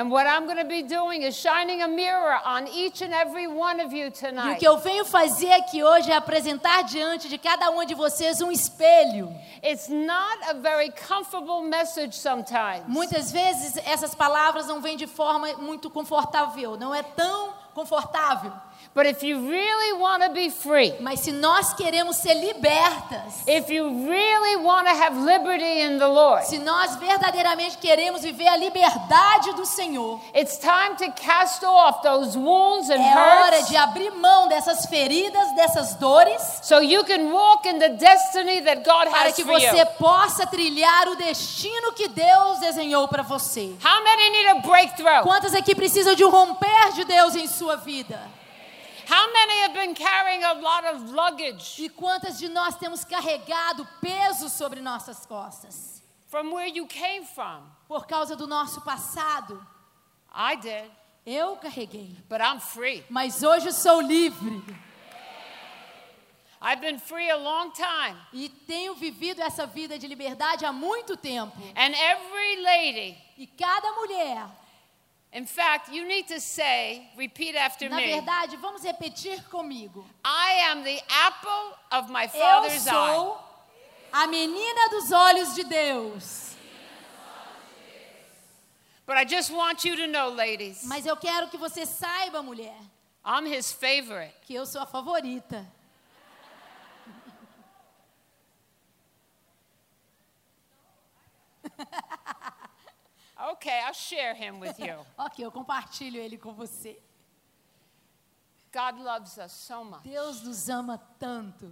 And what I'm going to be doing is shining a mirror on each and every one of you E o tonight. que eu venho fazer aqui hoje é apresentar diante de cada um de vocês um espelho. It's not a very comfortable message sometimes. Muitas vezes essas palavras não vêm de forma muito confortável, não é tão confortável. But if you really want to be free, Mas se nós queremos ser libertas, if you really want to have liberty in the Lord, se nós verdadeiramente queremos viver a liberdade do Senhor, it's time to cast off those wounds and é hora hurts de abrir mão dessas feridas, dessas dores, so you can walk in the destiny that God para has que for você you. possa trilhar o destino que Deus desenhou para você. How many need a breakthrough? Quantas aqui precisam de um romper de Deus em sua vida? E quantas de nós temos carregado peso sobre nossas costas? from where you came from? Por causa do nosso passado. I did, Eu carreguei. but I'm free. Mas hoje eu sou livre. I've been free a long time. E tenho vivido essa vida de liberdade há muito tempo. And every lady, E cada mulher, in fact, you need to say, repeat after na me verdade, vamos repetir comigo. I am the apple of my Eu father's eye. sou a menina dos olhos de Deus. But I just want you to know, ladies, Mas eu quero que você saiba, mulher, I'm his favorite. que eu sou a favorita. Okay, I'll share him with you. Ok, eu compartilho ele com você. God loves us so much. Deus nos ama tanto.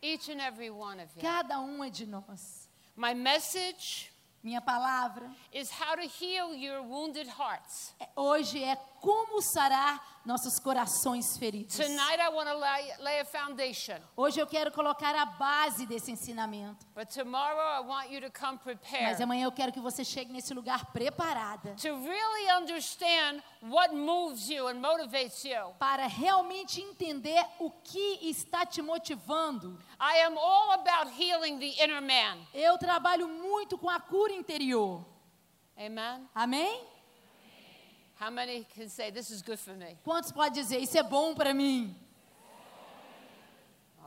Each and every one of you. Cada uma de nós. My message Minha palavra is how to heal your wounded hearts. é- hoje é como sarar nossos corações feridos. Tonight, I want to lay, lay a foundation. Hoje eu quero colocar a base desse ensinamento. But tomorrow, I want you to come Mas amanhã eu quero que você chegue nesse lugar preparada to really understand what moves you and motivates you. para realmente entender o que está te motivando. I am all about healing the inner man. Eu trabalho muito com a cura interior. Amen. Amém? Quantos podem dizer isso é bom para mim?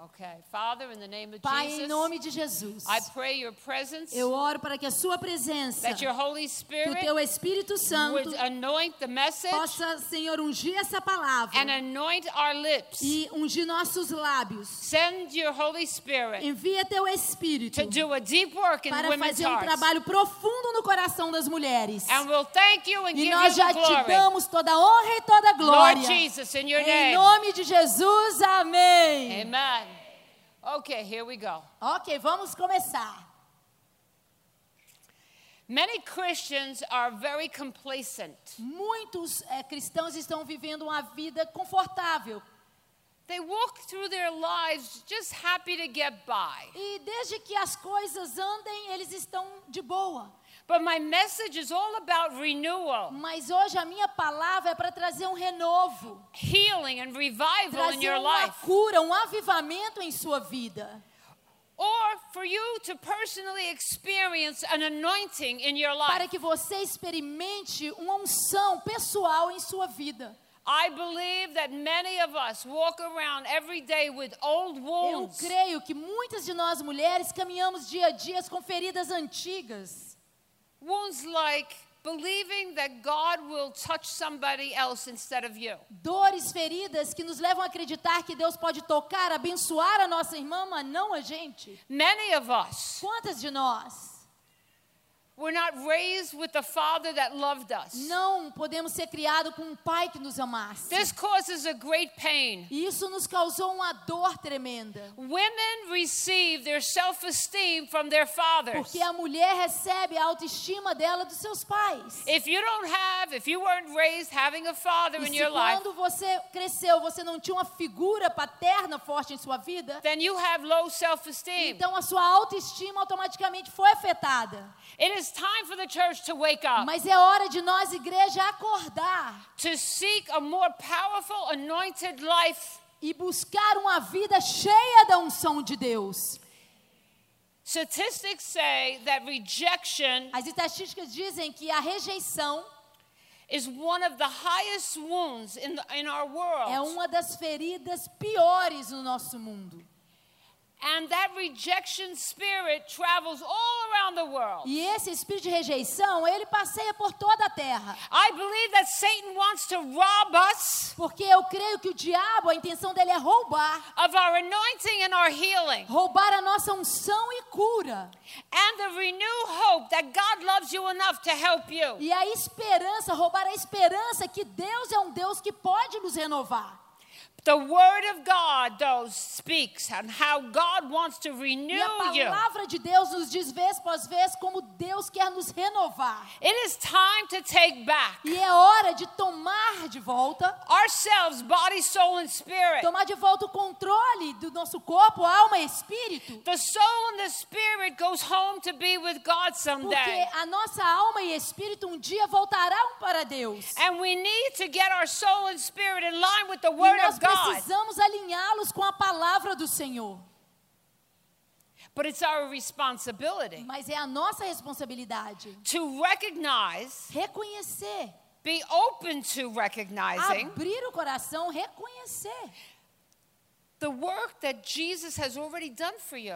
Okay. Father, in the name of Pai, em Jesus, nome de Jesus. I pray your presence, Eu oro para que a sua presença, that your Holy que o Spirit teu Espírito Santo would anoint the message possa, Senhor, ungir essa palavra and anoint our lips. e ungir nossos lábios. Send your Holy Spirit Envia teu Espírito to do a deep work in para women's fazer um trabalho profundo no coração das mulheres. And we'll thank you and E give nós you já the te damos toda a honra e toda a Lord glória. Jesus, in your Em name. nome de Jesus, amém. Amen. Okay, here we go. Ok, vamos começar. Many Christians are very complacent. Muitos eh, cristãos estão vivendo uma vida confortável. They walk through their lives just happy to get by. E desde que as coisas andem, eles estão de boa. But my message is all about renewal, Mas hoje a minha palavra é para trazer um renovo, healing, and revival in trazer your uma life. cura, um avivamento em sua vida. Or for you to personally experience an anointing in your Para que você experimente uma unção pessoal em sua vida. I believe that many of us walk around every day with old Eu creio que muitas de nós mulheres caminhamos dia a dia com feridas antigas. Wounds like believing that God will touch somebody else instead of you. Dores, feridas que nos levam a acreditar que Deus pode tocar, abençoar a nossa irmã, mas não a gente. Many of us Quantas de nós não podemos ser criados com um pai que nos amasse? This causes a great pain. Isso nos causou uma dor tremenda. Women receive their self esteem from their fathers. Porque a mulher recebe a autoestima dela dos seus pais. If you don't have, if you weren't raised having a father E in your life, quando você cresceu, você não tinha uma figura paterna forte em sua vida, then you have low self esteem. então a sua autoestima automaticamente foi afetada. It is time for the church to wake up, Mas é hora de nós, igreja, acordar to seek a more powerful, anointed life, e buscar uma vida cheia da unção de Deus. Statistics say that rejection As estatísticas dizem que a rejeição is one of the highest wounds in, the, in our world. é uma das feridas piores no nosso mundo. E esse espírito de rejeição, ele passeia por toda a terra. I believe that Satan wants to rob us Porque eu creio que o diabo, a intenção dele é roubar. of our anointing and our healing Roubar a nossa unção e cura. and the renewed hope that God loves you enough to help you. E a esperança, roubar a esperança que Deus é um Deus que pode nos renovar. The word of God, though, speaks on how God wants to E a renew you. palavra de Deus nos diz vez após vez como Deus quer nos renovar. It is time to take back E é hora de tomar de volta, ourselves, body, soul, and spirit. tomar de volta o controle do nosso corpo, alma e espírito. The soul and the spirit goes home to be with God Porque someday. a nossa alma e espírito um dia voltarão para Deus. And we need to get our soul and spirit in line with the word of God. Precisamos alinhá-los com a palavra do Senhor. But it's our responsibility Mas é a nossa responsabilidade to recognize, reconhecer, be open to recognizing abrir o coração, reconhecer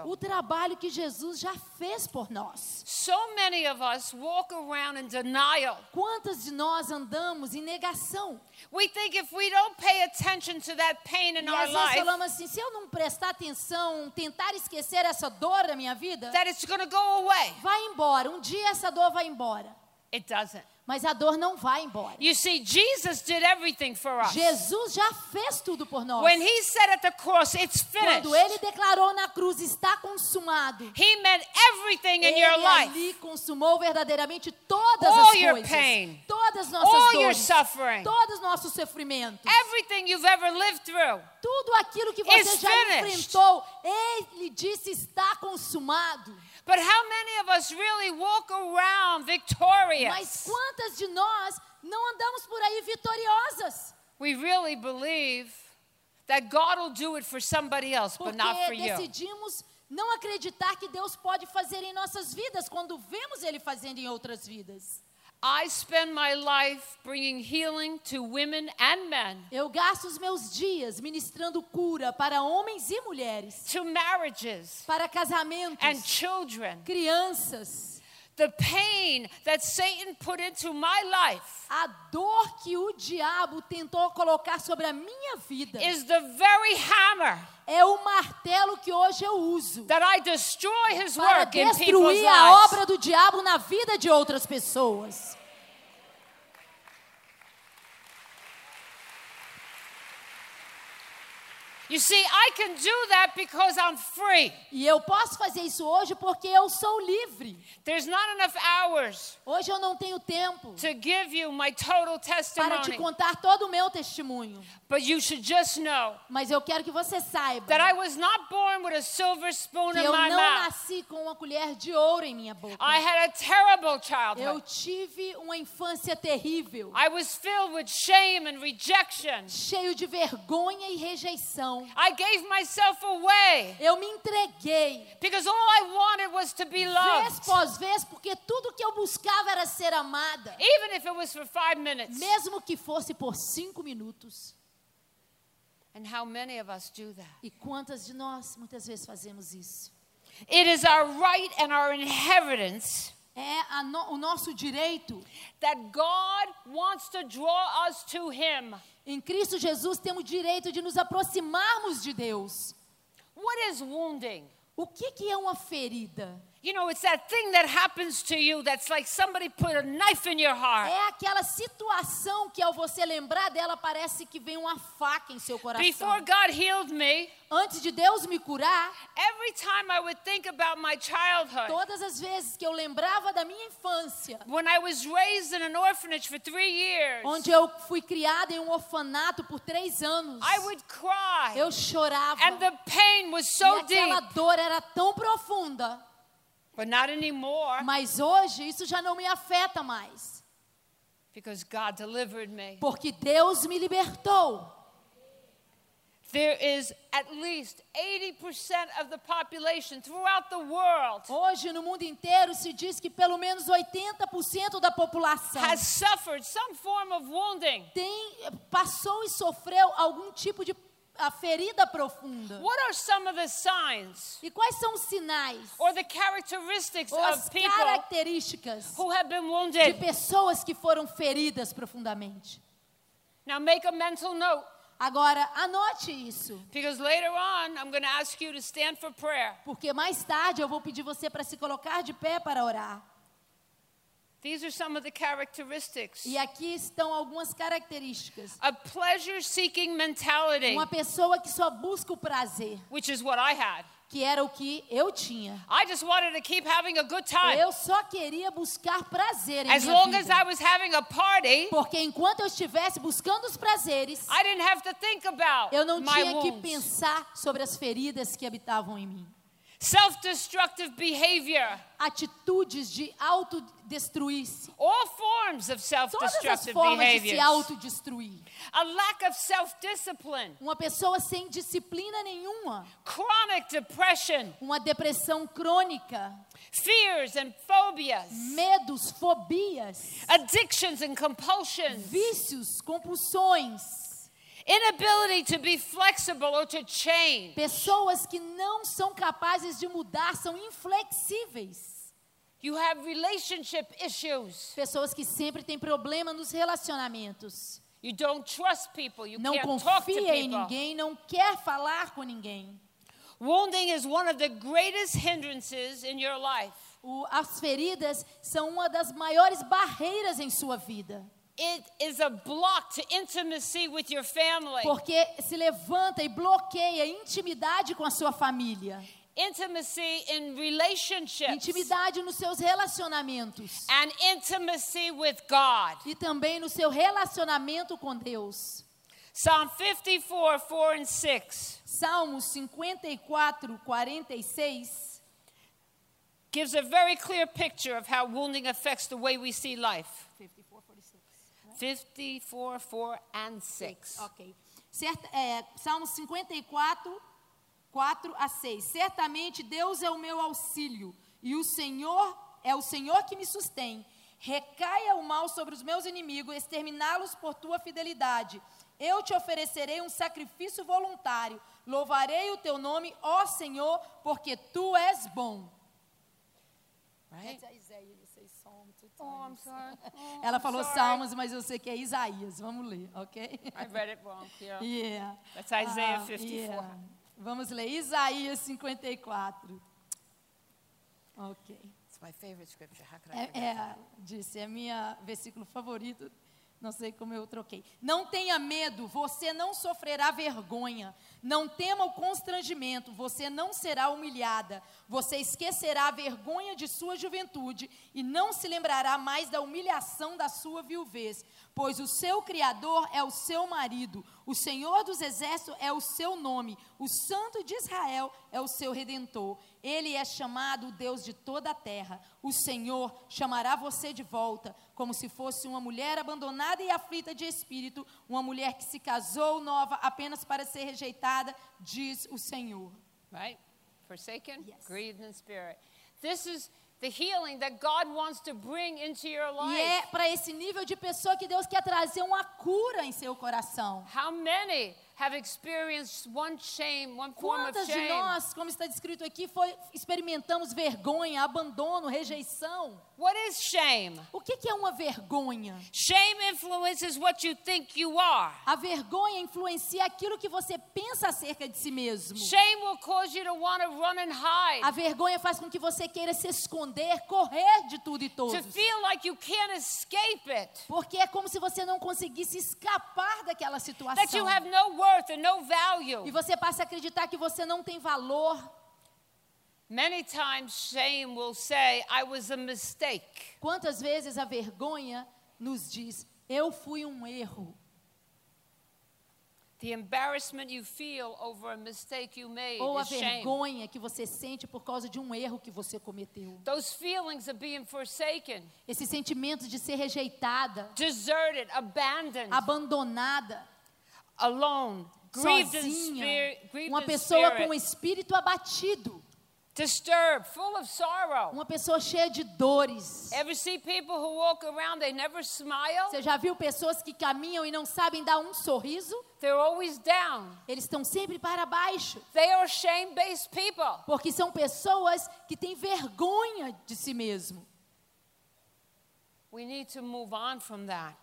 o trabalho que Jesus já fez por nós. So many of us walk around in denial. Quantas de nós andamos em negação? We think if we don't pay attention to that pain in our life, falamos assim: se eu não prestar atenção, tentar esquecer essa dor da minha vida, that it's going to go away. vai embora. Um dia essa dor vai embora. It doesn't. Mas a dor não vai embora. You see, Jesus did everything for us. Jesus já fez tudo por nós. When he said at the cross, it's finished, Quando ele declarou na cruz está consumado, he meant everything in ele your life. ali consumou verdadeiramente todas All as your coisas, pain, todas as nossas all your dores, suffering, todos os nossos sofrimentos, everything you've ever lived through. tudo aquilo que você já finished. enfrentou, ele disse está consumado. But how many of us really walk around Mas victorious? quantas de nós não andamos por aí vitoriosas? We really believe that God will do it for somebody else, but Porque not for you. decidimos não acreditar que Deus pode fazer em nossas vidas quando vemos Ele fazendo em outras vidas. I spend my life bringing healing to women and men, Eu gasto os meus dias ministrando cura para homens e mulheres, to marriages para casamentos, and children. crianças. The pain that Satan put into my life A dor que o diabo tentou colocar sobre a minha vida is the very hammer é o martelo que hoje eu uso that I destroy his para work in people's destruir a lives. obra do diabo na vida de outras pessoas. You see, I can do that because I'm free. E eu posso fazer isso hoje porque eu sou livre. There's not enough hours Hoje eu não tenho tempo to give you my total para te testimony, contar todo o meu testemunho, but you should just know mas eu quero que você saiba that I was not born with a silver spoon que in eu my não mouth. nasci com uma colher de ouro em minha boca. I had a terrible Eu childhood. tive uma infância terrível, I was filled with shame and rejection. cheio de vergonha e rejeição. I gave myself away Eu me entreguei, because all I wanted was to be vez loved, após vez, porque tudo que eu buscava era ser amada, even if it was for five minutes. mesmo que fosse por cinco minutos. And how many of us do that? E quantas de nós muitas vezes fazemos isso? It is our right and our inheritance É no- o nosso direito. that God wants to draw us to Him. Em Cristo Jesus temos direito de nos aproximarmos de Deus. What is wounding? O que, que é uma ferida? You know, it's that thing that happens to you that's like somebody put a knife in your heart. É aquela situação que ao você lembrar dela parece que vem uma faca em seu coração. Before God healed me, Antes de Deus me curar, every time I would think about my childhood, todas as vezes que eu lembrava da minha infância, when I was raised in an orphanage for three years, onde eu fui criada em um orfanato por três anos, I would cry. eu chorava. And the pain was E so aquela deep. dor era tão profunda. But not anymore Mas hoje isso já não me afeta mais. because God delivered me. Porque Deus me libertou. There is at least 80% of the population throughout the world Hoje, no mundo inteiro, se diz que pelo menos 80% da população has suffered some form of wounding. tem, passou e sofreu algum tipo de a ferida profunda. What are some of the signs E quais são os sinais or the characteristics ou as of people características who have been de wounded? pessoas que foram feridas profundamente? Now make a mental note Agora, anote isso, because later on I'm going to ask you to stand for prayer. porque mais tarde eu vou pedir você para se colocar de pé para orar. These are some of the characteristics. E aqui estão algumas características. A pleasure seeking mentality, Uma pessoa que só busca o prazer, which is what I had. que era o que eu tinha. I just wanted to keep having a good time. Eu só queria buscar prazer em As minha long as vida. I was having a party, Porque enquanto eu estivesse buscando os prazeres, I didn't have to think about eu não my tinha que wounds. pensar sobre as feridas que habitavam em mim. Self-destructive behavior, Atitudes de autodestruir-se. all forms of Todas as self-destructive formas de se behaviors. autodestruir. A lack of self-discipline, Uma pessoa sem disciplina nenhuma. chronic depression, Uma depressão crônica. fears and phobias, Medos, fobias. addictions and compulsions, Vícios, compulsões. Inability to be flexible or to change. Pessoas que não são capazes de mudar, são inflexíveis. You have relationship issues. Pessoas que sempre têm problema nos relacionamentos. You don't trust people. You Não can't talk to confia em people. ninguém, não quer falar com ninguém. Wounding is one of the greatest hindrances in your life. As feridas são uma das maiores barreiras em sua vida. It is a block to intimacy with your family. Porque se levanta e bloqueia intimidade com a sua família. Intimacy in relationships. Intimidade nos seus relacionamentos. And intimacy with God. E também no seu relacionamento com Deus. Psalm 54, 4 and 6 Salmos 54, 46 gives a very clear picture of how wounding affects the way we see life. 54, 4 and 6. Ok. Certa, é, Salmos 54, 4 a 6. Certamente Deus é o meu auxílio e o Senhor é o Senhor que me sustém. Recaia o mal sobre os meus inimigos, exterminá-los por tua fidelidade. Eu te oferecerei um sacrifício voluntário. Louvarei o teu nome, ó Senhor, porque tu és bom. Right? Oh, I'm sorry. Oh, Ela I'm falou sorry. Salmos, mas eu sei que é Isaías. Vamos ler, ok? I read it wrong. Yeah. Yeah. That's Isaiah Ah, 54. yeah. Vamos ler Isaías 54. Ok. It's my favorite scripture. How could I É, é, disse, é minha versículo favorito. Não sei como eu troquei. Não tenha medo, você não sofrerá vergonha. Não tema o constrangimento, você não será humilhada. Você esquecerá a vergonha de sua juventude e não se lembrará mais da humilhação da sua viuvez. Pois o seu Criador é o seu marido, o Senhor dos Exércitos é o seu nome, o Santo de Israel é o seu redentor. Ele é chamado o Deus de toda a terra. O Senhor chamará você de volta, como se fosse uma mulher abandonada e aflita de espírito, uma mulher que se casou nova apenas para ser rejeitada, diz o Senhor. Right? Forsaken, Yes. grieved in spirit. This is the healing that God wants to bring into your E life. é para esse nível de pessoa que Deus quer trazer uma cura em seu coração. How many have experienced one shame, one form of Quantas de shame? nós, como está descrito aqui, foi, experimentamos vergonha, abandono, rejeição? What is shame? O que, que é uma vergonha? Shame influences what you think you are. A vergonha influencia aquilo que você pensa acerca de si mesmo. Shame will cause you to want to run and hide, A vergonha faz com que você queira se esconder, correr de tudo e to todos. feel like you can't escape it, Porque é como se você não conseguisse escapar daquela that you situação. have no worth and no E value. você passa a acreditar que você não tem valor. Many times, shame will say, I was a mistake. Quantas vezes a vergonha nos diz: Eu fui um erro. The embarrassment you feel over a mistake you made Ou a is shame. vergonha que você sente por causa de um erro que você cometeu. Those feelings of being forsaken, Esse sentimento de ser rejeitada, deserted, abandoned, abandonada, alone, sozinha, uma pessoa com o espírito abatido, disturbed, full of sorrow. uma pessoa cheia de dores. Ever see people who walk around, they never smile? Você já viu pessoas que caminham e não sabem dar um sorriso? They're always down. Eles estão sempre para baixo, They are shame-based people. porque são pessoas que têm vergonha de si mesmo. We need to move on from that.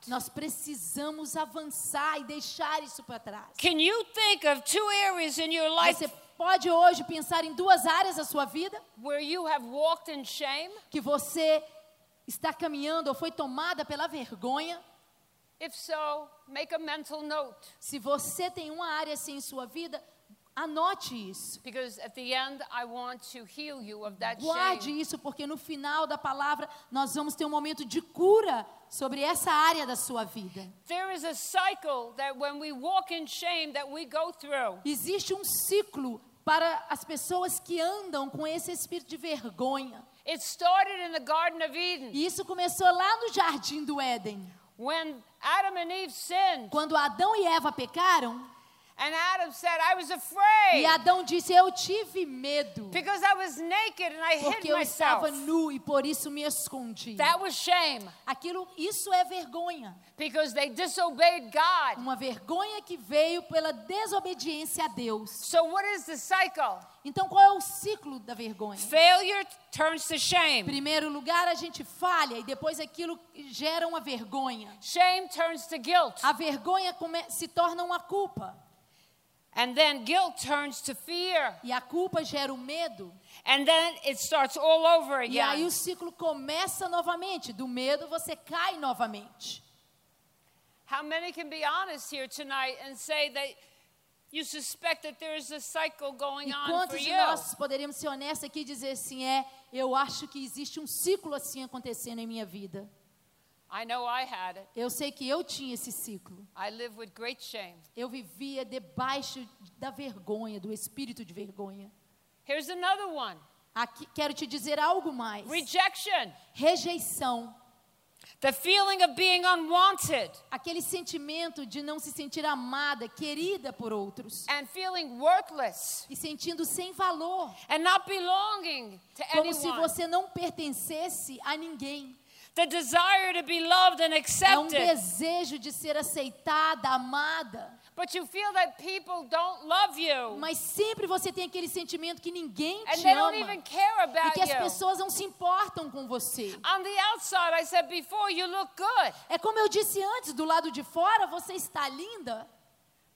Nós precisamos avançar e deixar isso para trás. Can you think of two areas in your life Você pode hoje pensar em duas áreas da sua vida where you have walked in shame? que você está caminhando ou foi tomada pela vergonha? If so, make a mental note Se você tem uma área assim em sua vida, anote isso. because at the end I want to heal you of that Guarde isso, porque no final da palavra nós vamos ter um momento de cura sobre essa área da sua vida. There is a cycle that when we walk in shame that we go through. Existe um ciclo para as pessoas que andam com esse espírito de vergonha. It started in the Garden of Eden E isso começou lá no jardim do Éden. when Adam and Eve sinned. Quando Adão e Eva pecaram, And Adam said, I was e afraid Adão disse: Eu tive medo, because I was naked and I hid porque eu myself. estava nu e por isso me escondi. That was shame Aquilo, isso é vergonha. because they disobeyed God. Uma vergonha que veio pela desobediência a Deus. So, what is the cycle? Então, qual é o ciclo da vergonha? Failure turns to shame, primeiro lugar, a gente falha e depois aquilo gera uma vergonha. shame turns to guilt, A vergonha se torna uma culpa and then guilt turns to fear, e a culpa gera o medo. and then it starts all over E aí again. o ciclo começa novamente. Do medo você cai novamente. How many can be honest here tonight and say that you suspect that there is a cycle going E on for quantos de you? nós poderíamos ser honestos aqui e dizer assim: é, eu acho que existe um ciclo assim acontecendo em minha vida. Eu sei que eu tinha esse ciclo. I live with great shame. Eu vivia debaixo da vergonha, do espírito de vergonha. Here's another one Aqui quero te dizer algo mais. rejection, Rejeição, the feeling of being unwanted aquele sentimento de não se sentir amada, querida por outros and feeling worthless e sentindo sem valor, and not belonging to como se anyone. você não pertencesse a ninguém. The desire to be loved and É um accepted, desejo de ser aceitada, amada, but you feel that people don't love you. Mas sempre você tem aquele sentimento que ninguém and te ama even care e que as pessoas não se importam com você. On the outside, I said before, you look good, É como eu disse antes, do lado de fora você está linda,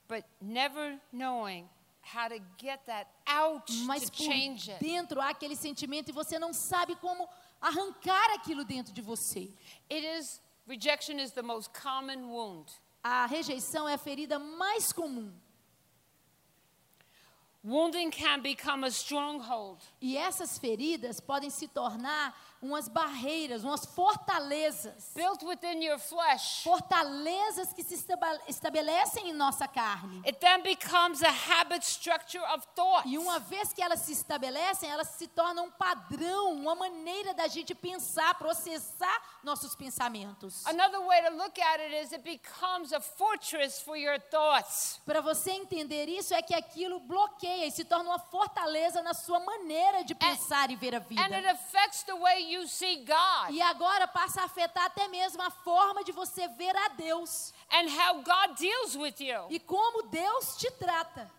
but never knowing how to get that out mas to change it. dentro há aquele sentimento e você não sabe como arrancar aquilo dentro de você. It is rejection is the most common wound. A rejeição é a ferida mais comum. Wounding can become a stronghold. E essas feridas podem se tornar umas barreiras, umas fortalezas. built within your flesh. Fortalezas que se estabelecem em nossa carne. It then becomes a habit structure of thought. E uma vez que elas se estabelecem, elas se tornam um padrão, uma maneira da gente pensar, processar nossos pensamentos. Another way to look at it is it becomes a fortress for your thoughts. Para você entender isso, é que aquilo bloqueia e se torna uma fortaleza na sua maneira de pensar e ver a And it vida. affects the way you see God E agora passa a afetar até mesmo a forma de você ver a Deus and how God deals with you. e como Deus te trata.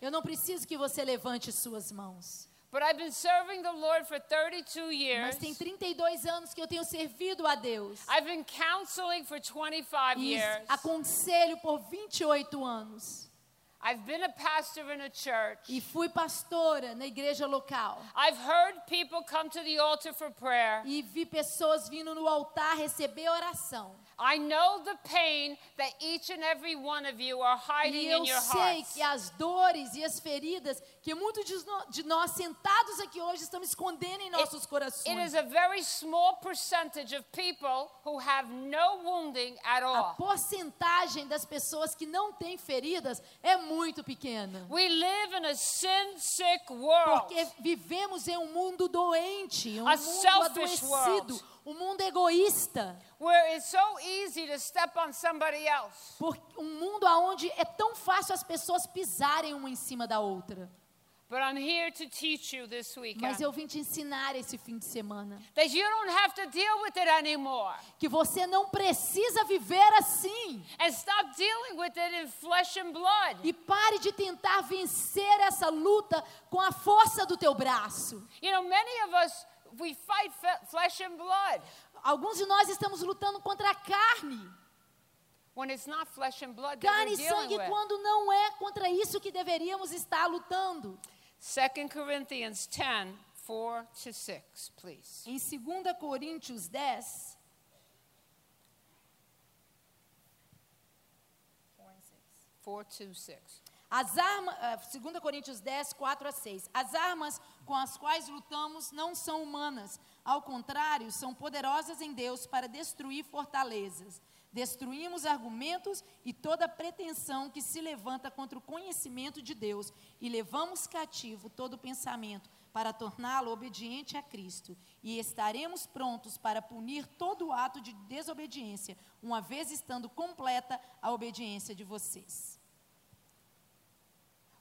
Eu não preciso que você levante suas mãos. But I've been serving the Lord for 32 Mas years. tem 32 anos que eu tenho servido a Deus. I've been counseling for 25 E years. aconselho por 28 anos. I've been a pastor in a church. E fui pastora na igreja local. I've heard people come to the altar for prayer. E vi pessoas vindo no altar receber oração. I know the pain that each and every one of you are hiding E eu in your sei que as dores e as feridas que muitos de nó- de nós sentados aqui hoje estamos escondendo em nossos It is corações. a very small percentage of people who have no wounding at A all. porcentagem das pessoas que não têm feridas é muito pequena. We live in a sin sick world. Porque vivemos em um mundo doente, um A mundo adoecido, world. Um mundo egoísta. where it's so easy to step on somebody else. Por um mundo onde é tão fácil as pessoas pisarem uma em cima da outra. But I'm here to teach you this weekend Mas eu vim te ensinar esse fim de semana that you don't have to deal with it anymore. que você não precisa viver assim. And stop dealing with it in flesh and blood. E pare de tentar vencer essa luta com a força do teu braço. You know, many of us, we fight flesh and blood Alguns de nós estamos lutando contra a carne. when it's not flesh and blood Carne e sangue with. quando não é contra isso que deveríamos estar lutando. 2 Corinthians 10, 4 to 6, please. Em 2 Coríntios 10, 4 to 6. As armas, 2 Coríntios 10, 4 a 6. As armas com as quais lutamos não são humanas. Ao contrário, são poderosas em Deus para destruir fortalezas. Destruímos argumentos e toda pretensão que se levanta contra o conhecimento de Deus e levamos cativo todo pensamento para torná-lo obediente a Cristo. E estaremos prontos para punir todo ato de desobediência, uma vez estando completa a obediência de vocês.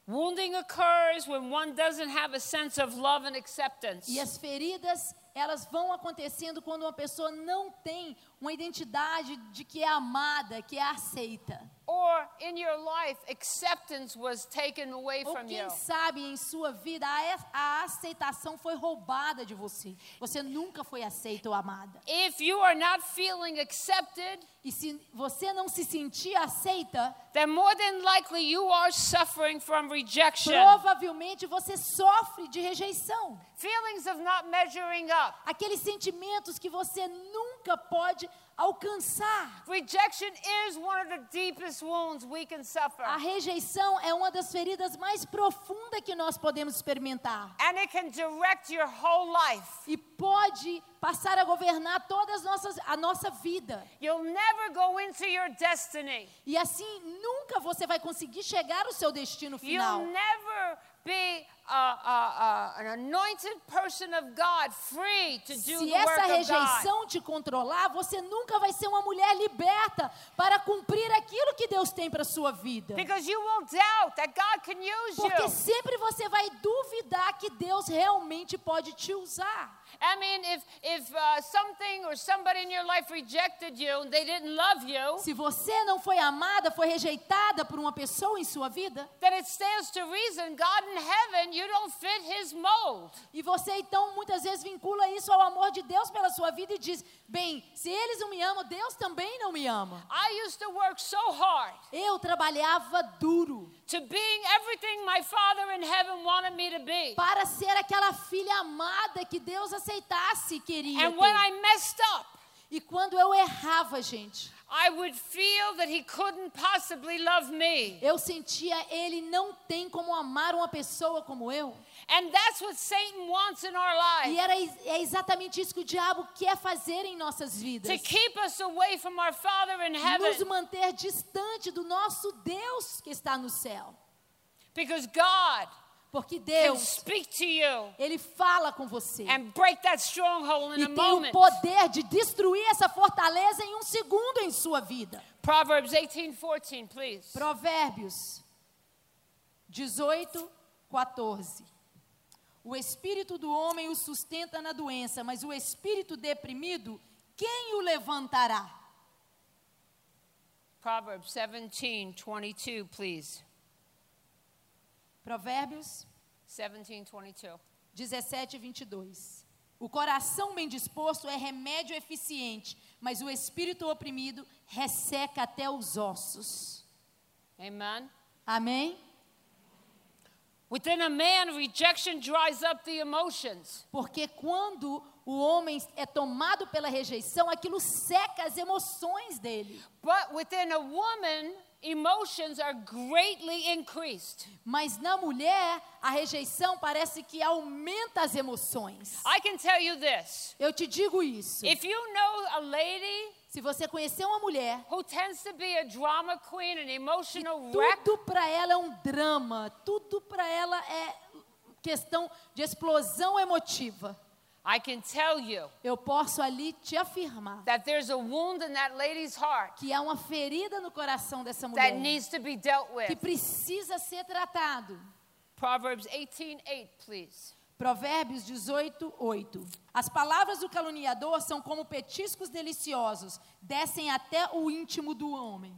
Wounding occurs when one doesn't have a sense of love and acceptance. E as feridas, elas vão acontecendo quando uma pessoa não tem uma identidade de que é amada, que é aceita. Or in your life, acceptance was taken away Ou from quem you. sabe em sua vida a, a aceitação foi roubada de você. Você nunca foi aceita ou amada. If you are not feeling accepted, E se você não se sentir aceita, then more than likely you are suffering from rejection. provavelmente você sofre de rejeição. Feelings of not measuring up. Aqueles sentimentos que você nunca pode alcançar. Rejection is one of the deepest wounds we can suffer. A rejeição é uma das feridas mais profundas que nós podemos experimentar. And it can direct your whole life. E pode passar a governar todas nossas a nossa vida. You'll never go into your destiny. E assim nunca você vai conseguir chegar ao seu destino final. You'll never be a, a, a, an anointed person of God, free to do Se essa rejeição te controlar, você nunca vai ser uma mulher liberta para cumprir aquilo que Deus tem para sua vida. You will doubt that God can use Porque you. sempre você vai duvidar que Deus realmente pode te usar. I mean, if if uh, something or somebody in your life rejected you and they didn't love you, Se você não foi amada, foi rejeitada por uma pessoa em sua vida, then it stands to reason God in heaven, you don't fit His mold. e você então muitas vezes vincula isso ao amor de Deus pela sua vida e diz: bem, se eles não me amam, Deus também não me ama. I used to work so hard Eu trabalhava duro to being everything my Father in heaven wanted me to be. para ser aquela filha amada que Deus aceitasse queria. And when. I messed up, E quando eu errava, gente, I would feel that He couldn't possibly love me. eu sentia ele não tem como amar uma pessoa como eu. And that's what Satan wants in our E era é exatamente isso que o diabo quer fazer em nossas vidas. to keep us away from our Father in Nos manter distante do nosso Deus que está no céu. Because God Porque Deus, speak to you ele fala com você. E tem o poder de destruir essa fortaleza em um segundo em sua vida. Proverbs 18:14, please. Provérbios 18, 14. O espírito do homem o sustenta na doença, mas o espírito deprimido, quem o levantará? Proverbs 17:22, please. Provérbios 17:22. 17, 22. O coração bem disposto é remédio eficiente, mas o espírito oprimido resseca até os ossos. Amen. Amém? Within a man, rejection dries up the emotions. Porque quando o homem é tomado pela rejeição, aquilo seca as emoções dele. But within a woman, emotions are greatly increased. Mas na mulher, a rejeição parece que aumenta as emoções. I can tell you this. Eu te digo isso. If you know a lady Se você conhecer uma mulher, wreck, tudo para ela é um drama, tudo para ela é questão de explosão emotiva. I can tell you eu posso ali te afirmar that there's a wound in that lady's heart que há uma ferida no coração dessa that mulher needs to be dealt que with. precisa ser tratado. Proverbs 18:8, please. Provérbios 18, 8. As palavras do caluniador são como petiscos deliciosos, descem até o íntimo do homem.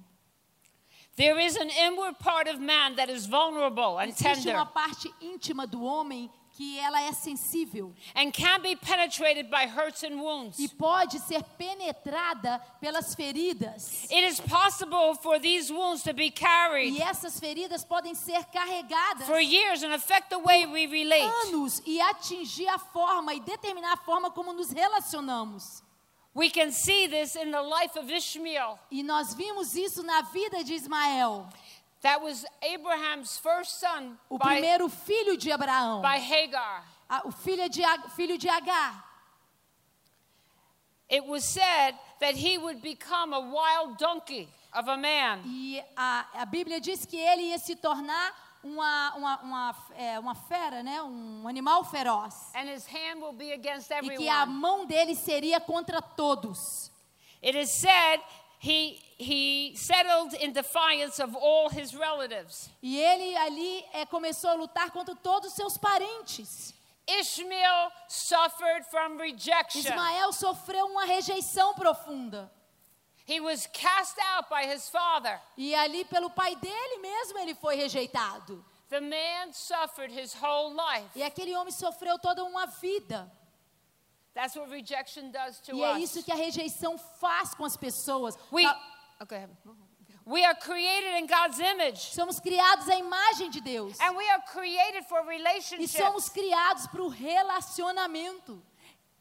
There is an inward part of man that is vulnerable and Existe tender uma parte íntima do homem que ela é sensível and can be penetrated by hurts and wounds. e pode ser penetrada pelas feridas. It is possible for these wounds to be carried E essas feridas podem ser carregadas for years and affect the way we relate. anos e atingir a forma e determinar a forma como nos relacionamos. We can see this in the life of Ishmael. E nós vimos isso na vida de Ismael, That was Abraham's first son o by, primeiro filho de Abraão, by Hagar. a- o filho de, filho de Agar. It was said that he would become a wild donkey of a man. E a, a Bíblia diz que ele ia se tornar uma, uma, uma, é, uma fera, né? um animal feroz. And his hand will be against E que a everyone. mão dele seria contra todos. It is said he, he settled in defiance of all his relatives. E ele ali é, começou a lutar contra todos os seus parentes. Ishmael suffered from rejection. Ismael sofreu uma rejeição profunda. He was cast out by his father. E ali, pelo pai dele mesmo, ele foi rejeitado. The man suffered his whole life. E aquele homem sofreu toda uma vida. That's what rejection does to E é isso que a rejeição faz com as pessoas. We, Okay. we are created in God's image. Somos criados à imagem de Deus. And we are created for E somos criados para o relacionamento.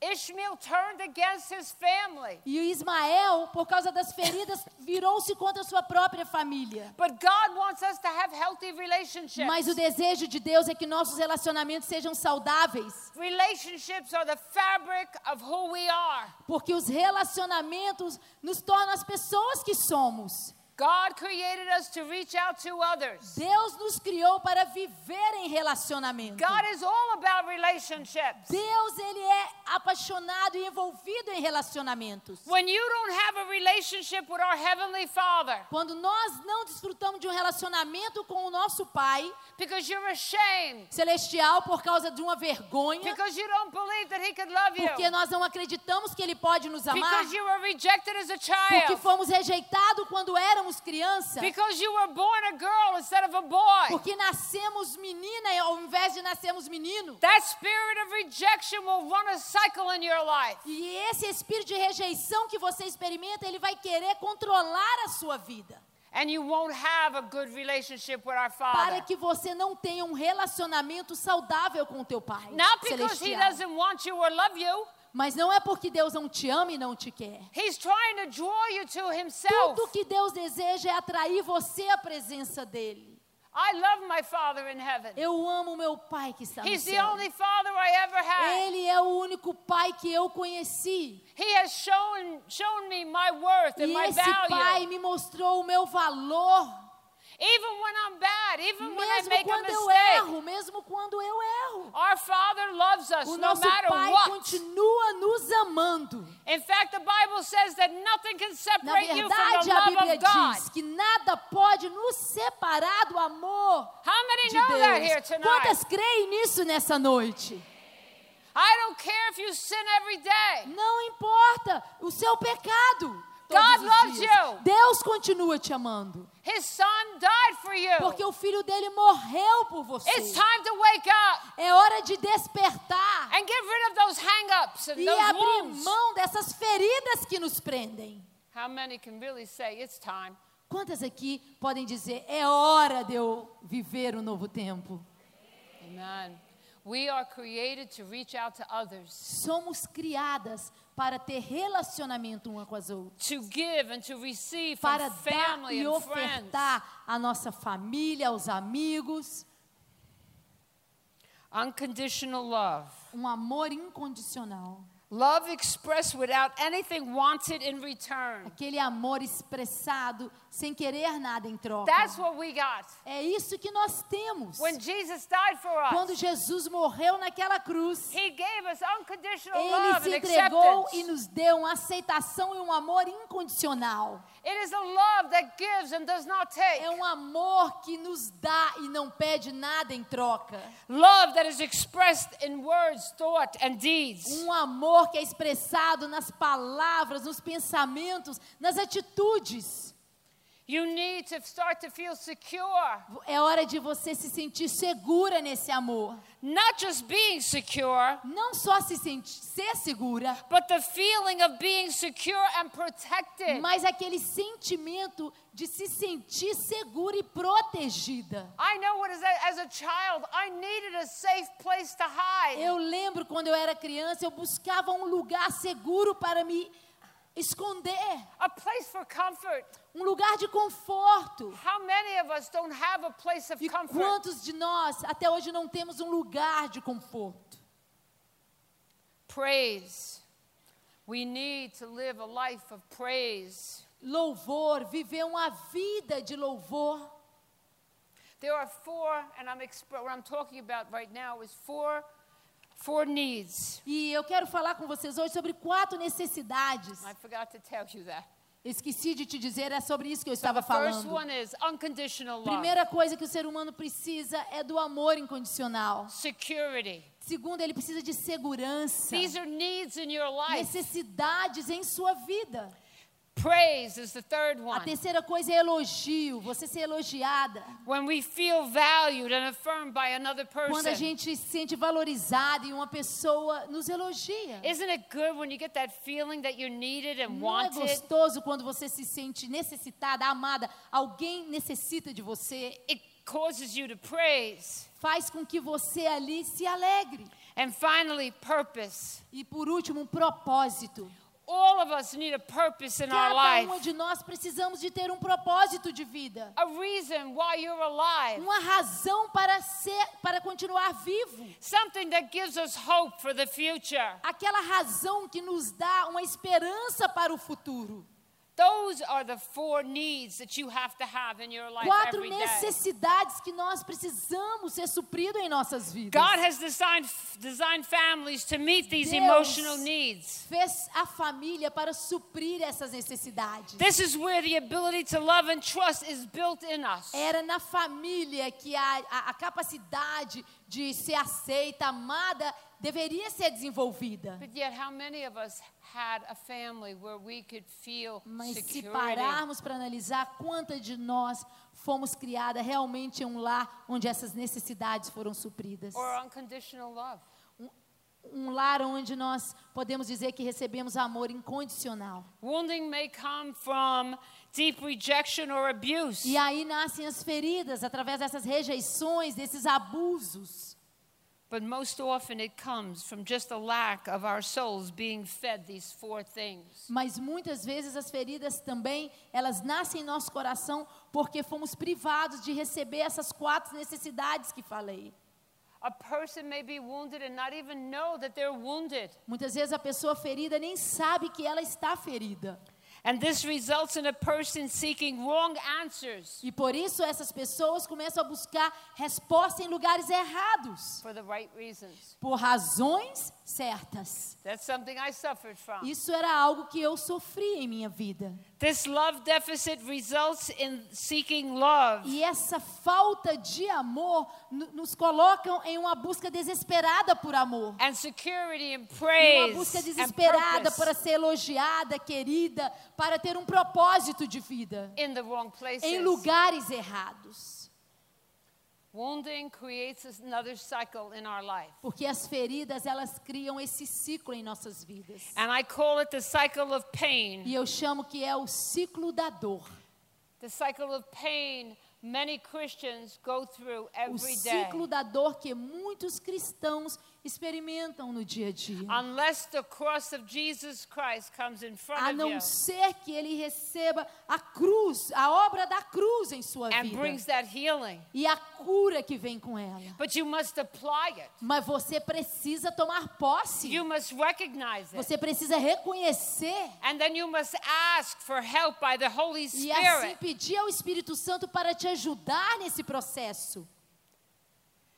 Ishmael turned against his family. E o Ismael, por causa das feridas, virou-se contra a sua própria família. But God wants us to have healthy relationships. Mas o desejo de Deus é que nossos relacionamentos sejam saudáveis. Relationships are the fabric of who we are. Porque os relacionamentos nos tornam as pessoas que somos. God created us to reach out to others. Deus nos criou para viver em relacionamento. God is all about relationships. Deus, ele é apaixonado e envolvido em relacionamentos. When you don't have a relationship with our Heavenly Father Quando nós não desfrutamos de um relacionamento com o nosso Pai because you're ashamed, celestial por causa de uma vergonha, because you don't believe that He could love you, porque nós não acreditamos que ele pode nos amar, because you were rejected as a porque child, fomos rejeitados quando éramos criança, because you were born a girl instead of a boy. porque nascemos menina ao invés de nascermos menino. That spirit of rejection will run a cycle in your life. E esse espírito de rejeição que você experimenta, ele vai querer controlar a sua vida. And you won't have a good relationship with our Para Father. que você não tenha um relacionamento saudável com o teu Pai Not because He celestial. doesn't want you or love you. Mas não é porque Deus não te ama e não te quer. He's trying to draw you to Himself. Tudo que Deus deseja é atrair você à presença dele. I love my Father in heaven. Eu amo meu Pai que está no He's the céu. only Father I ever had. Ele é o único Pai que eu conheci. He has shown, shown me my worth and E my esse Pai value. me mostrou o meu valor. Even when I'm bad, even when I Mesmo make a quando eu mistake, erro, mesmo quando eu erro. our Father loves us O no nosso matter Pai what. continua nos amando. In fact, the Bible says that nothing can Na separate you from verdade, the a love Bíblia of God. diz que nada pode nos separar do amor How many de know that here Deus. tonight? Quantas creem nisso nessa noite? I don't care if you sin every day. Não importa o seu pecado. God loves you. Deus continua te amando. His son died for you. Porque o filho dele morreu por você. It's time to wake up É hora de despertar and get rid of those hang-ups and e those abrir wounds. mão dessas feridas que nos prendem. How many can really say it's time? Quantas aqui podem dizer, é hora de eu viver um novo tempo? Amen. We are created to reach out to others, Somos criadas para ter relacionamento uma com as outras. Para dar e ofertar à nossa família, aos amigos, Unconditional love. um amor incondicional. Love expressed without anything wanted in return. Aquele amor expressado sem querer nada em troca. That's what we got. É isso que nós temos. When Jesus died for Quando us, Jesus morreu naquela cruz, He gave us unconditional Ele love se and entregou e acceptance. nos deu uma aceitação e um amor incondicional. It is a love that gives and does not take. É um amor que nos dá e não pede nada em troca. Love that is expressed in words, thought, and deeds. Um amor que é expressado nas palavras, nos pensamentos, nas atitudes. You need to start to feel secure. É hora de você se sentir segura nesse amor. Not just being secure, Não só se sentir ser segura, but the feeling of being secure and protected. mas aquele sentimento de se sentir segura e protegida. I know what is as a child, I needed a safe place to hide. Eu lembro quando eu era criança, eu buscava um lugar seguro para me esconder, A place for comfort. um lugar de conforto. How many of us don't have a place of E comfort? quantos de nós até hoje não temos um lugar de conforto? Praise. We need to live a life of praise. Louvor, viver uma vida de louvor. There are four, and I'm what I'm talking about right now is four, four needs. E eu quero falar com vocês hoje sobre quatro necessidades. I forgot to tell you that. Esqueci de te dizer, é sobre isso que eu The estava first falando. one is unconditional love, Primeira coisa que o ser humano precisa é do amor incondicional. security. Segundo, ele precisa de segurança, These are needs in your life. necessidades em sua vida. Praise is the third A one. terceira coisa é elogio, você ser elogiada. When we feel valued and affirmed by another Quando a person. gente se sente valorizada e uma pessoa nos elogia. Isn't it good when you get that feeling that you're needed and Não é wanted? gostoso quando você se sente necessitada, amada, alguém necessita de você, It causes you to praise. faz com que você ali se alegre. And finally, purpose. E por último, um propósito. All of us need a purpose in our Cada uma life. de nós precisamos de ter um propósito de vida. A reason why you're alive. Uma razão para ser, para continuar vivo. Something that gives us hope for the future. Aquela razão que nos dá uma esperança para o futuro. Those are the four needs that you have to have in your life Quatro necessidades que nós precisamos ser suprido em nossas vidas. God has designed, designed families to meet these Deus emotional needs. fez a família para suprir essas necessidades. This is where the ability to love and trust is built in us. Era na família que a, a, a capacidade de ser aceita, amada, deveria ser desenvolvida. But yet, how many of us had a family where we could feel Mas se pararmos para analisar quantas de nós fomos criadas realmente em um lar onde essas necessidades foram supridas. Or unconditional love. Um lar onde nós podemos dizer que recebemos amor incondicional. Wounding may come from deep rejection or abuse. E aí nascem as feridas através dessas rejeições, desses abusos. But most often it comes from just a lack of our souls being fed these four things. Mas muitas vezes as feridas também, elas nascem em nosso coração porque fomos privados de receber essas quatro necessidades que falei. A person may be wounded and not even know that they're wounded. Muitas vezes a pessoa ferida nem sabe que ela está ferida. And this results in a person seeking wrong answers E por isso essas pessoas começam a buscar resposta em lugares errados, for the right reasons. por razões certas. That's something I suffered from. Isso era algo que eu sofri em minha vida. This love deficit results in seeking love. E essa falta de amor no- nos colocam em uma busca desesperada por amor. and security and Em uma praise busca desesperada para ser elogiada, querida, para ter um propósito de vida in the wrong places. em lugares errados. Wounding creates another cycle in our life. Porque as feridas, elas criam esse ciclo em nossas vidas. And I call it the cycle of pain. E eu chamo que é o ciclo da dor. The cycle of pain many Christians go through O every day. ciclo da dor que muitos cristãos experimentam no dia a dia. unless the cross of Jesus Christ comes in front A não you ser que ele receba a cruz, a obra da cruz em sua and vida. brings that healing. E a cura que vem com ela. But you must apply it. Mas você precisa tomar posse. You must recognize it. Você precisa reconhecer. And then you must ask for help by the Holy E assim Spirit. pedir ao Espírito Santo para te ajudar nesse processo.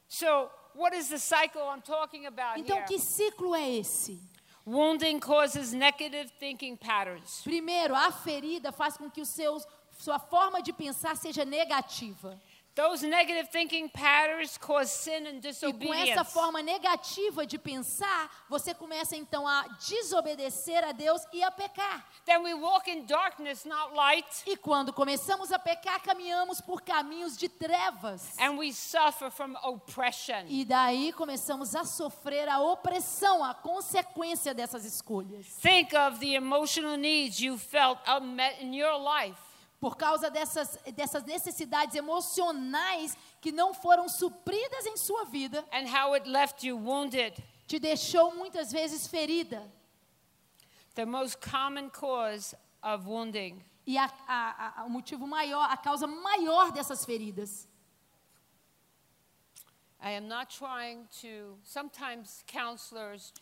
So, what is the cycle I'm talking about Então, here? que ciclo é esse? Wounding causes negative thinking patterns. Primeiro, a ferida faz com que os seus, sua forma de pensar seja negativa. Those negative thinking patterns cause sin and E com disobedience. essa forma negativa de pensar, você começa então a desobedecer a Deus e a pecar. Then we walk in darkness, not light, E quando começamos a pecar, caminhamos por caminhos de trevas. and we suffer from oppression. E daí começamos a sofrer a opressão, a consequência dessas escolhas. Think of the emotional needs you felt unmet in your life. Por causa dessas, dessas necessidades emocionais que não foram supridas em sua vida, and how it left you wounded. te deixou muitas vezes ferida. The most common cause of wounding E a, a, a, o motivo maior, a causa maior dessas feridas. I am not trying to, sometimes counselors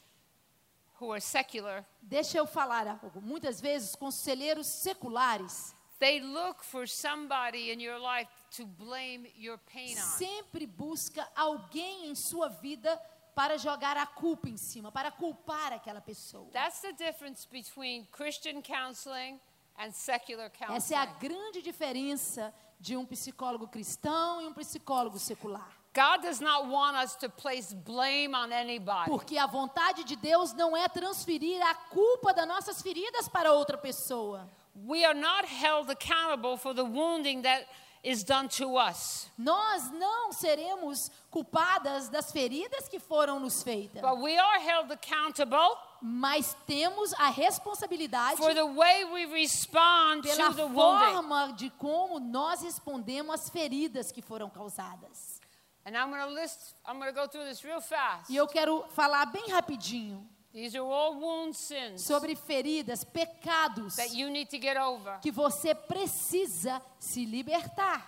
who are secular, Deixa eu falar algo. Muitas vezes, conselheiros seculares they look for somebody in your life to blame your pain on. sempre busca alguém em sua vida para jogar a culpa em cima, para culpar aquela pessoa. That's the difference between Christian counseling and secular Essa é a counseling. grande diferença de um psicólogo cristão e um psicólogo secular. God does not want us to place blame on anybody. Porque a vontade de Deus não é transferir a culpa das nossas feridas para outra pessoa. We are not held accountable for the wounding that is done to us. Nós não seremos culpadas das feridas que foram nos feitas, But we are held accountable mas temos a responsabilidade for the way we respond pela to the wounding. forma de como nós respondemos às feridas que foram causadas. And I'm going to list, I'm going to go through this real fast. E eu quero falar bem rapidinho These are all wound sins sobre feridas, pecados that you need to get over. que você precisa se libertar.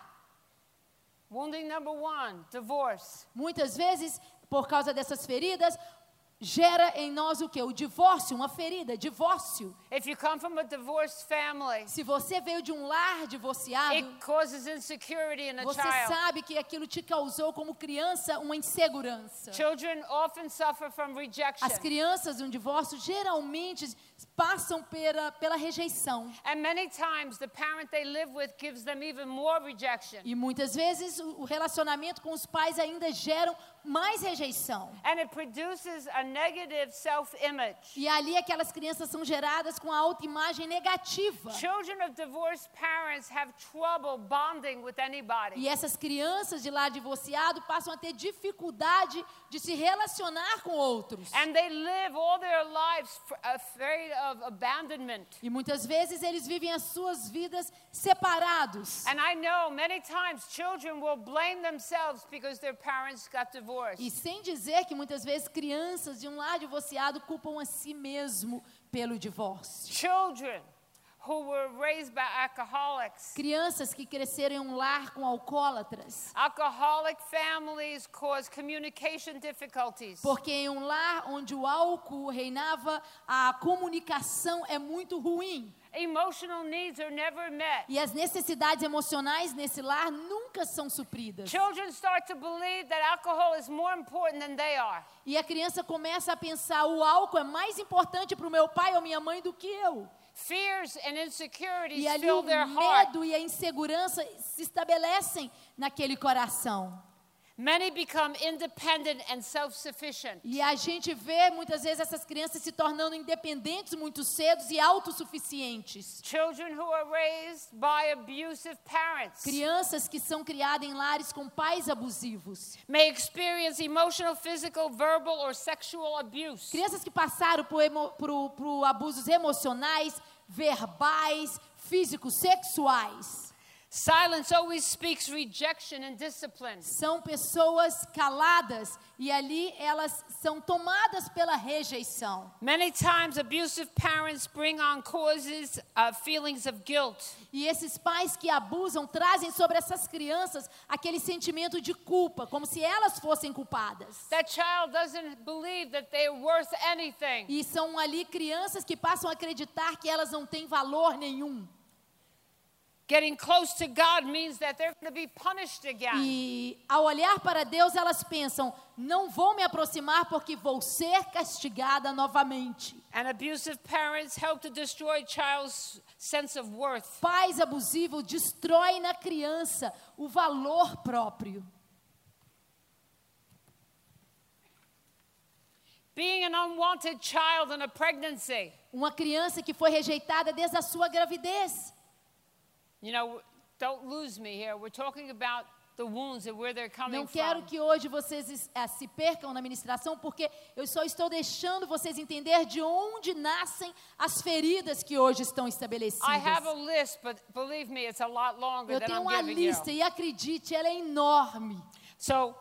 Wounding number one, divorce. Muitas vezes, por causa dessas feridas, gera em nós o que? O divórcio, uma ferida, divórcio. If you come from a divorced family, Se você veio de um lar divorciado, você child. sabe que aquilo te causou como criança uma insegurança. Children often suffer from rejection. As crianças de um divórcio geralmente passam pela, pela rejeição. And many times the parent they live with gives them even more rejection. E muitas vezes o o relacionamento com os pais ainda geram mais rejeição. And it produces a negative self image. E ali aquelas crianças são geradas com a autoimagem negativa. Children of divorced parents have trouble bonding with anybody. E essas crianças de lar divorciado passam a ter dificuldade de se relacionar com outros. And they live all their lives afraid of abandonment. E muitas vezes eles vivem as suas vidas separados. And I know many times children will blame themselves because their parents got divorced. E sem dizer que muitas vezes crianças de um lar divorciado culpam a si mesmo pelo divórcio. Children who were raised by alcoholics. Crianças que cresceram em um lar com alcoólatras. Alcoholic families cause communication difficulties. Porque em um lar onde o álcool reinava, a comunicação é muito ruim. Emotional needs are never met. E as necessidades emocionais nesse lar nunca são supridas. Children start to believe that alcohol is more important than they are. E a criança começa a pensar: o álcool é mais importante para o meu pai ou minha mãe do que eu. Fears and insecurities E ali fill o heart. medo e a insegurança se estabelecem naquele coração. Many become independent and self-sufficient. E a gente vê muitas vezes essas crianças se tornando independentes muito cedo e autossuficientes. Children who are raised by abusive parents Crianças que são criadas em lares com pais abusivos. may experience emotional, physical, verbal, or sexual abuse. Crianças que passaram por, por, por abusos emocionais, verbais, físicos, sexuais. Silence always speaks rejection and discipline. São pessoas caladas e ali elas são tomadas pela rejeição. Many times, abusive parents bring on causes of feelings of guilt. E esses pais que abusam trazem sobre essas crianças aquele sentimento de culpa, como se elas fossem culpadas. That child doesn't believe that they're worth anything. E são ali crianças que passam a acreditar que elas não têm valor nenhum. Getting close to God means that they're going to be punished again. E ao olhar para Deus, elas pensam: não vou me aproximar porque vou ser castigada novamente. And abusive parents help to destroy child's sense of worth. Pais abusivos destroem na criança o valor próprio. Being an unwanted child in a pregnancy. Uma criança que foi rejeitada desde a sua gravidez. You know, don't lose me here. We're talking about the wounds and where they're coming Não quero from. que hoje vocês eh, se percam na ministração, porque eu só estou deixando vocês entender de onde nascem as feridas que hoje estão estabelecidas. I have a list, but believe me, it's a lot longer Eu than tenho I'm uma giving lista you. e acredite, ela é enorme. So,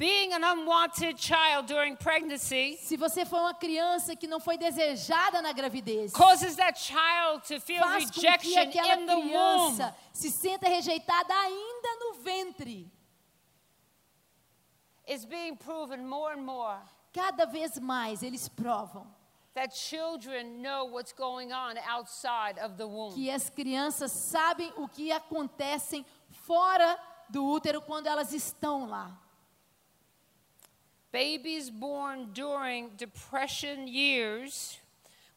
being an unwanted child during pregnancy Se você foi uma criança que não foi desejada na gravidez, causes that child to feel faz com que rejection aquela in the womb. criança se sinta rejeitada ainda no ventre. It's being proven more and more Cada vez mais eles provam that children know what's going on outside of the womb. que as crianças sabem o que acontecem fora do útero quando elas estão lá. Babies born during depression years,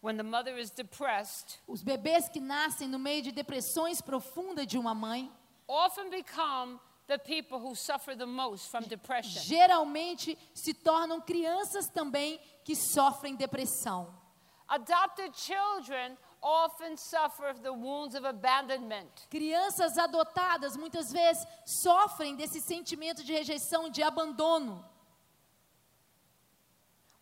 when the mother is depressed, Os bebês que nascem no meio de depressões profundas de uma mãe, often become the people who suffer the most from depression. geralmente se tornam crianças também que sofrem depressão. Adopted children often suffer the wounds of abandonment. Crianças adotadas muitas vezes sofrem desse sentimento de rejeição, de abandono. One child in the family receives an unfair measure of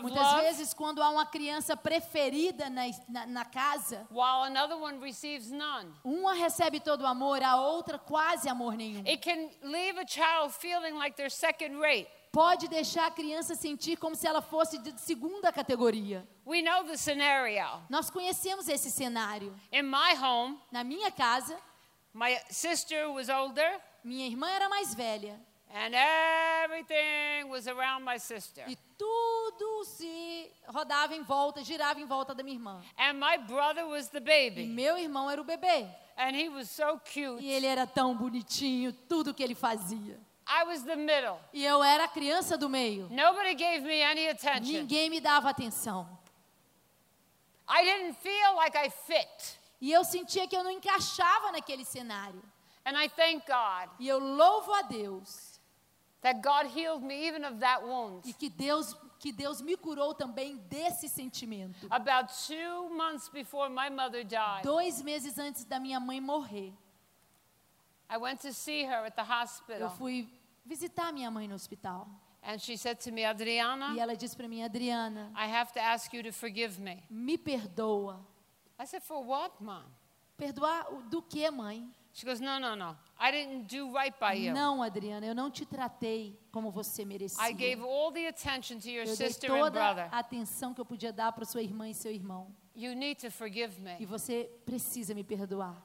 Muitas vezes, quando há uma criança preferida na, na, na casa, while another one receives none. uma recebe todo o amor, a outra quase amor nenhum. It can leave a child feeling like they're second rate. Pode deixar a criança sentir como se ela fosse de segunda categoria. We know the scenario. Nós conhecemos esse cenário. In my home, Na minha casa, my sister was older, minha irmã era mais velha and everything was around my sister. e tudo se rodava em volta, girava em volta da minha irmã. And my brother was the E baby, meu irmão era o bebê. and he was so cute. E ele era tão bonitinho, tudo que ele fazia. I was the middle. E eu era a criança do meio. Nobody gave me any attention. Ninguém me dava atenção. I didn't feel like I fit. E eu sentia que eu não encaixava naquele cenário. And I thank God E eu louvo a Deus. That God healed me even of that wound. E que Deus, que Deus me curou também desse sentimento. About two months before my mother died, Dois meses antes da minha mãe morrer, I went to see her at the eu hospital. fui visitar minha mãe no hospital. And she said to me, Adriana, E ela disse para mim, Adriana, I have to ask you to forgive me. me perdoa. I said, For what, Mom? Perdoar do que, mãe? She goes, No, no, no. I didn't do right by you. Não, Adriana, eu não te tratei como você merecia. I gave all the attention to your Eu dei sister and toda brother. a atenção que eu podia dar para sua irmã e seu irmão. You need to forgive E me. você precisa me perdoar.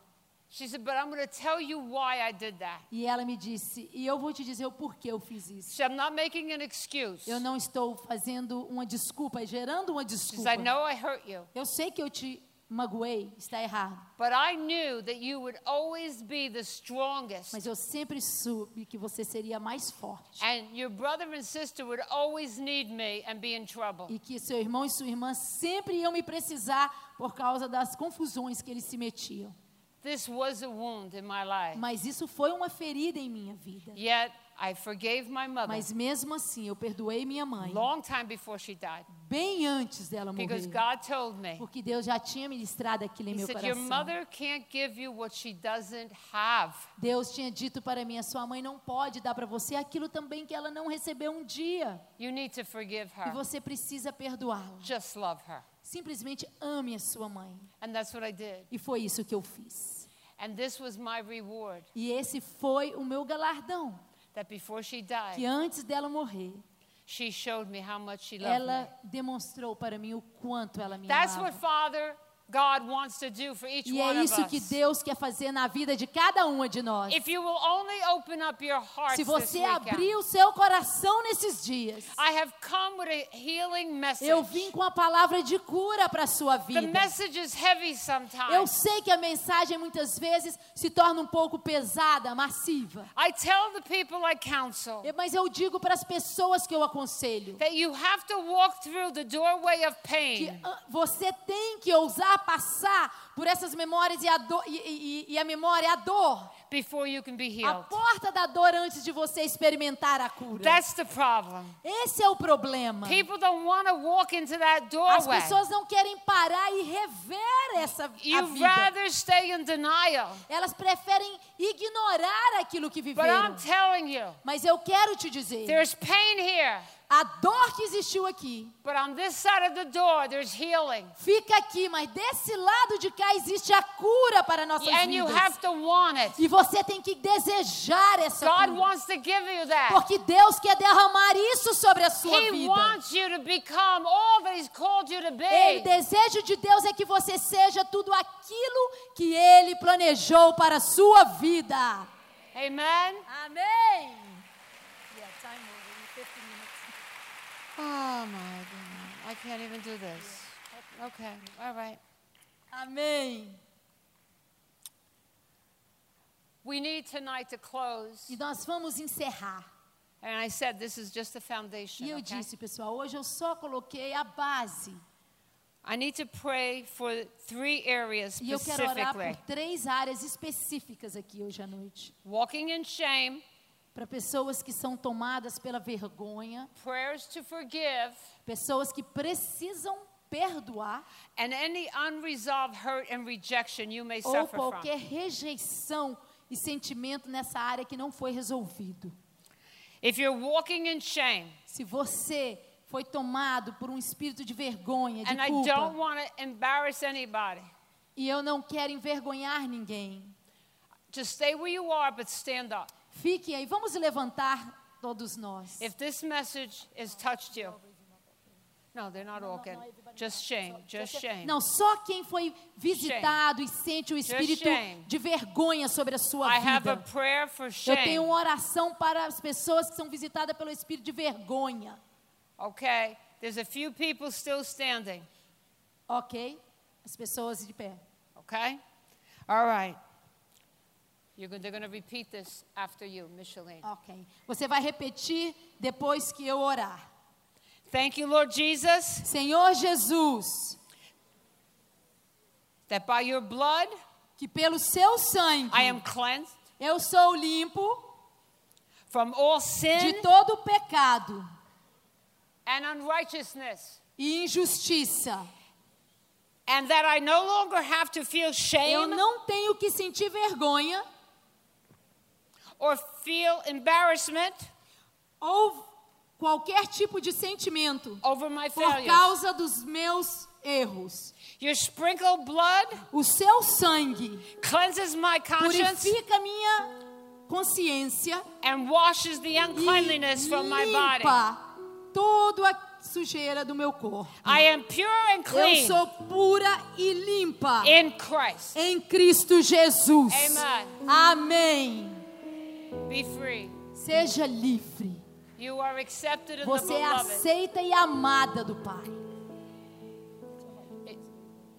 She said, But I'm going to tell you why I did that. E ela me disse, e eu vou te dizer o porquê eu fiz isso. She said, I'm not making an excuse. Eu não estou fazendo uma desculpa, gerando uma She said, desculpa. I know I hurt you. Eu sei que eu te magoei, está errado. But I knew that you would always be the strongest. Mas eu sempre soube que você seria mais forte. And your brother and sister would always need me and be in trouble. E que seu irmão e sua irmã sempre iam me precisar por causa das confusões que eles se metiam. This was a wound in my life. Mas isso foi uma ferida em minha vida. Yet I forgave my mother Mas mesmo assim, eu perdoei minha mãe long time before she died bem antes dela because morrer. God told me. Porque Deus já tinha ministrado aquilo em He meu said, Your coração. mother can't give you what she doesn't have. Deus tinha dito para mim: a sua mãe não pode dar para você aquilo também que ela não recebeu um dia. You need to forgive E her. você precisa perdoá-la. Just love her. Simplesmente ame a sua mãe. And that's what I did. E foi isso que eu fiz. And this was my reward E esse foi o meu galardão. That before she Que died, antes dela morrer, she showed me how much she loved ela me. demonstrou para mim o quanto ela me That's what amava. God wants to do for each E one é of isso que us. Deus quer fazer na vida de cada uma de nós. If you will only open up your hearts Se você weekend, abrir o seu coração nesses dias, I have come with a healing message. eu vim com a palavra de cura para a sua The vida. message is heavy Eu sometimes. sei que a mensagem muitas vezes se torna um pouco pesada, massiva. I tell the people I counsel Eu- Mas eu digo para as pessoas que eu aconselho que ah, você tem que ousar passar por essas memórias e a, dor, e, e- e a memória, a dor, before you can be a healed. porta da dor antes de você experimentar a cura. That's the problem. Esse é o problema. People don't want to walk into that As doorway. pessoas não querem parar e rever essa a You'd vida. rather stay in denial. Elas preferem ignorar aquilo que But viveram. I'm telling you, Mas eu quero te dizer, there's pain here, a dor que existiu aqui but on this side of the door, there's healing. fica aqui, mas desse lado de cá existe a cura para nossas And you vidas. have to want it. E você tem que desejar essa God cura. wants to give you that. Porque Deus quer derramar isso sobre a sua He vida. wants you to become all that He's called you to O desejo de Deus é que você seja tudo aquilo que Ele planejou para a sua vida. Amen. Amém. Oh my God. I can't even do this. Okay. All right. Amém. We need tonight to close. E nós vamos encerrar. And I said this is just the foundation. E eu okay? disse, pessoal, hoje eu só coloquei a base. I need to pray for three areas E eu quero orar por três áreas específicas aqui hoje à noite. Walking in shame, Para pessoas que são tomadas pela vergonha, prayers to forgive, pessoas que precisam perdoar. And any unresolved hurt and rejection you may ou from. qualquer rejeição e sentimento nessa área que não foi resolvido. If you're walking in shame, Se você foi tomado por um espírito de vergonha, de and I culpa, don't want to embarrass anybody, e eu não quero envergonhar ninguém, just stay where you are, but stand up. Fique aí, vamos levantar todos nós. If this message has touched you, no, they're not all getting. Just shame, just shame. Não, só quem foi visitado e sente o espírito shame. de vergonha sobre a sua I have a vida. prayer for Eu shame. tenho uma oração para as pessoas que são visitadas pelo espírito de vergonha. Okay, there's a few people still standing. Ok? As pessoas de pé. Okay, all right. You're go- they're going to repeat this after you, Micheline. Ok. Você vai repetir depois que eu orar. Thank you, Lord Jesus, Senhor Jesus, that by your blood que pelo seu sangue I am cleansed eu sou limpo from all de sin todo o pecado and unrighteousness, e injustiça. and that I no longer have to feel Eu shame não tenho que sentir vergonha or feel embarrassment ou qualquer tipo de sentimento over my por failures. causa dos meus erros. Your sprinkled blood O seu sangue cleanses my conscience purifica minha consciência and washes the uncleanliness from my body. limpa toda a sujeira do meu corpo. I am pure and Eu clean sou pura e limpa in Christ. em Cristo Jesus. Amen. Amém. Be free. Seja livre. You are accepted in the Você é aceita e amada do Pai. It-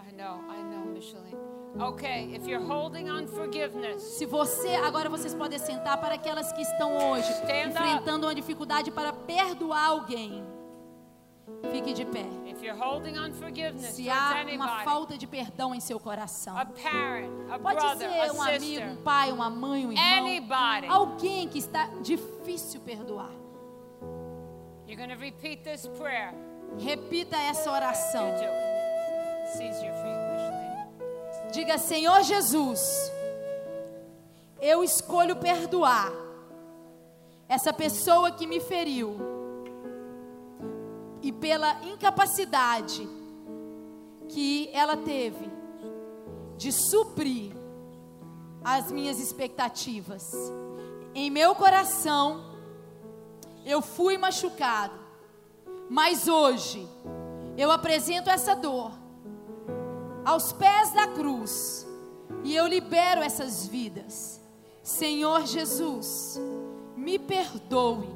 I know, I know, Micheline. Okay, if you're holding on forgiveness, Se você, agora vocês podem sentar para aquelas que estão hoje Stand up. enfrentando uma dificuldade para perdoar alguém. Fique de pé. Se há uma falta de perdão em seu coração, pode ser um amigo, um pai, uma mãe, um irmão, anybody, alguém que está difícil perdoar. Repita essa oração. Diga, Senhor Jesus, eu escolho perdoar essa pessoa que me feriu e pela incapacidade que ela teve de suprir as minhas expectativas. Em meu coração, eu fui machucado, mas hoje eu apresento essa dor aos pés da cruz e eu libero essas vidas. Senhor Jesus, me perdoe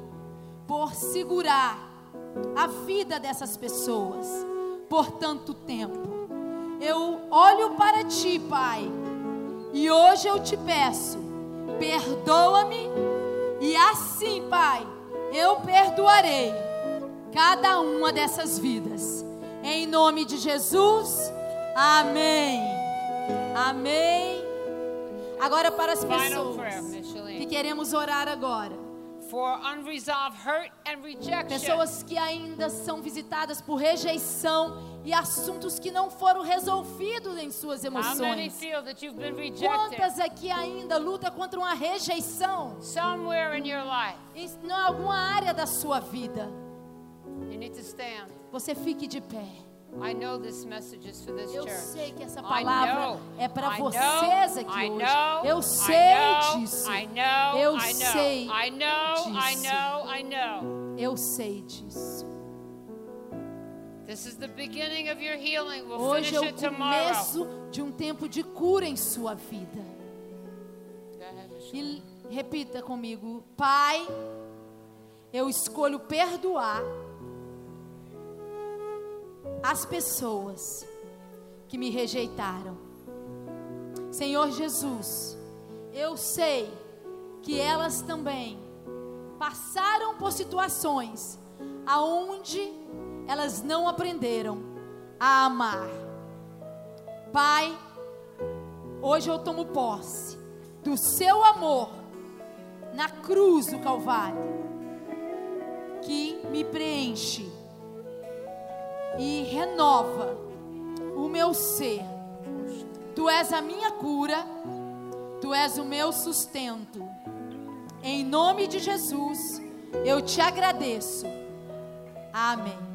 por segurar a vida dessas pessoas por tanto tempo. Eu olho para ti, Pai, e hoje eu te peço, perdoa-me, e assim, Pai, eu perdoarei cada uma dessas vidas. Em nome de Jesus, amém. Amém. Agora para as pessoas que queremos orar agora. Pessoas que ainda são visitadas por rejeição e assuntos que não foram resolvidos em suas emoções. feel that you've been rejected Quantas aqui ainda luta contra uma rejeição somewhere in your life? em alguma área da sua vida? You need to stand. Você fique de pé. I know this message is for this Eu sei que essa I palavra know. é para I vocês know, aqui I hoje. know, Eu I sei know, disso. Eu sei disso. Eu sei disso. Hoje é o começo de um tempo de cura em sua vida. E repita comigo: Pai, eu escolho perdoar as pessoas que me rejeitaram. Senhor Jesus, eu sei que elas também passaram por situações aonde elas não aprenderam a amar. Pai, hoje eu tomo posse do seu amor na cruz do Calvário, que me preenche e renova o meu ser. Tu és a minha cura, tu és o meu sustento. Em nome de Jesus, eu te agradeço. Amém.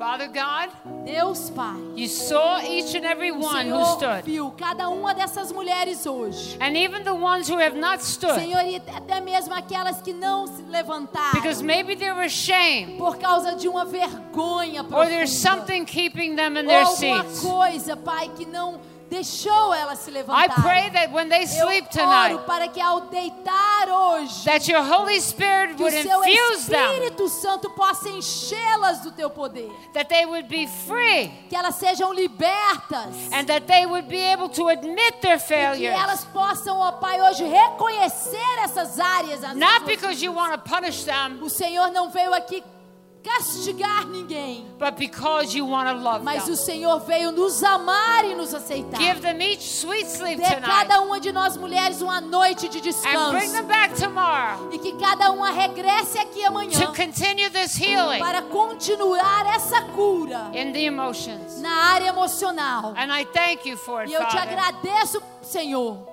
Father God, Deus Pai, you saw each and every one who Senhor stood. viu cada uma dessas mulheres hoje. And even the ones who have not stood. Senhor, e até mesmo aquelas que não se levantaram. Because maybe they were ashamed. por causa de uma vergonha Or there's profunda. something keeping them in ou their alguma seats. coisa, Pai, que não deixou ela se I levantar. pray that when they sleep Eu tonight, oro para que ao deitar hoje, that your Holy Spirit que o would seu infuse them, Espírito Santo possa enchê-las do teu poder, that they would be free, que elas sejam libertas. and that they would be able to admit their Que failures. elas possam, ó Pai, hoje reconhecer essas áreas. nas Not because you want to punish them, O Senhor não veio aqui castigar ninguém, but because you want to love mas them. o Senhor veio nos amar e nos aceitar. Give them each sweet sleep Dê tonight, cada uma de nós mulheres uma noite de and bring descanso. them back tomorrow E que cada uma regresse aqui amanhã to continue this healing para continuar essa cura in the emotions. na área emocional. And I thank you for it, E eu te Father. agradeço, Senhor,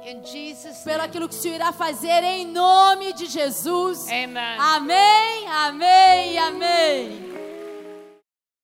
pelo aquilo que o Senhor irá fazer em nome de Jesus. Amen. Amém, amém, amém.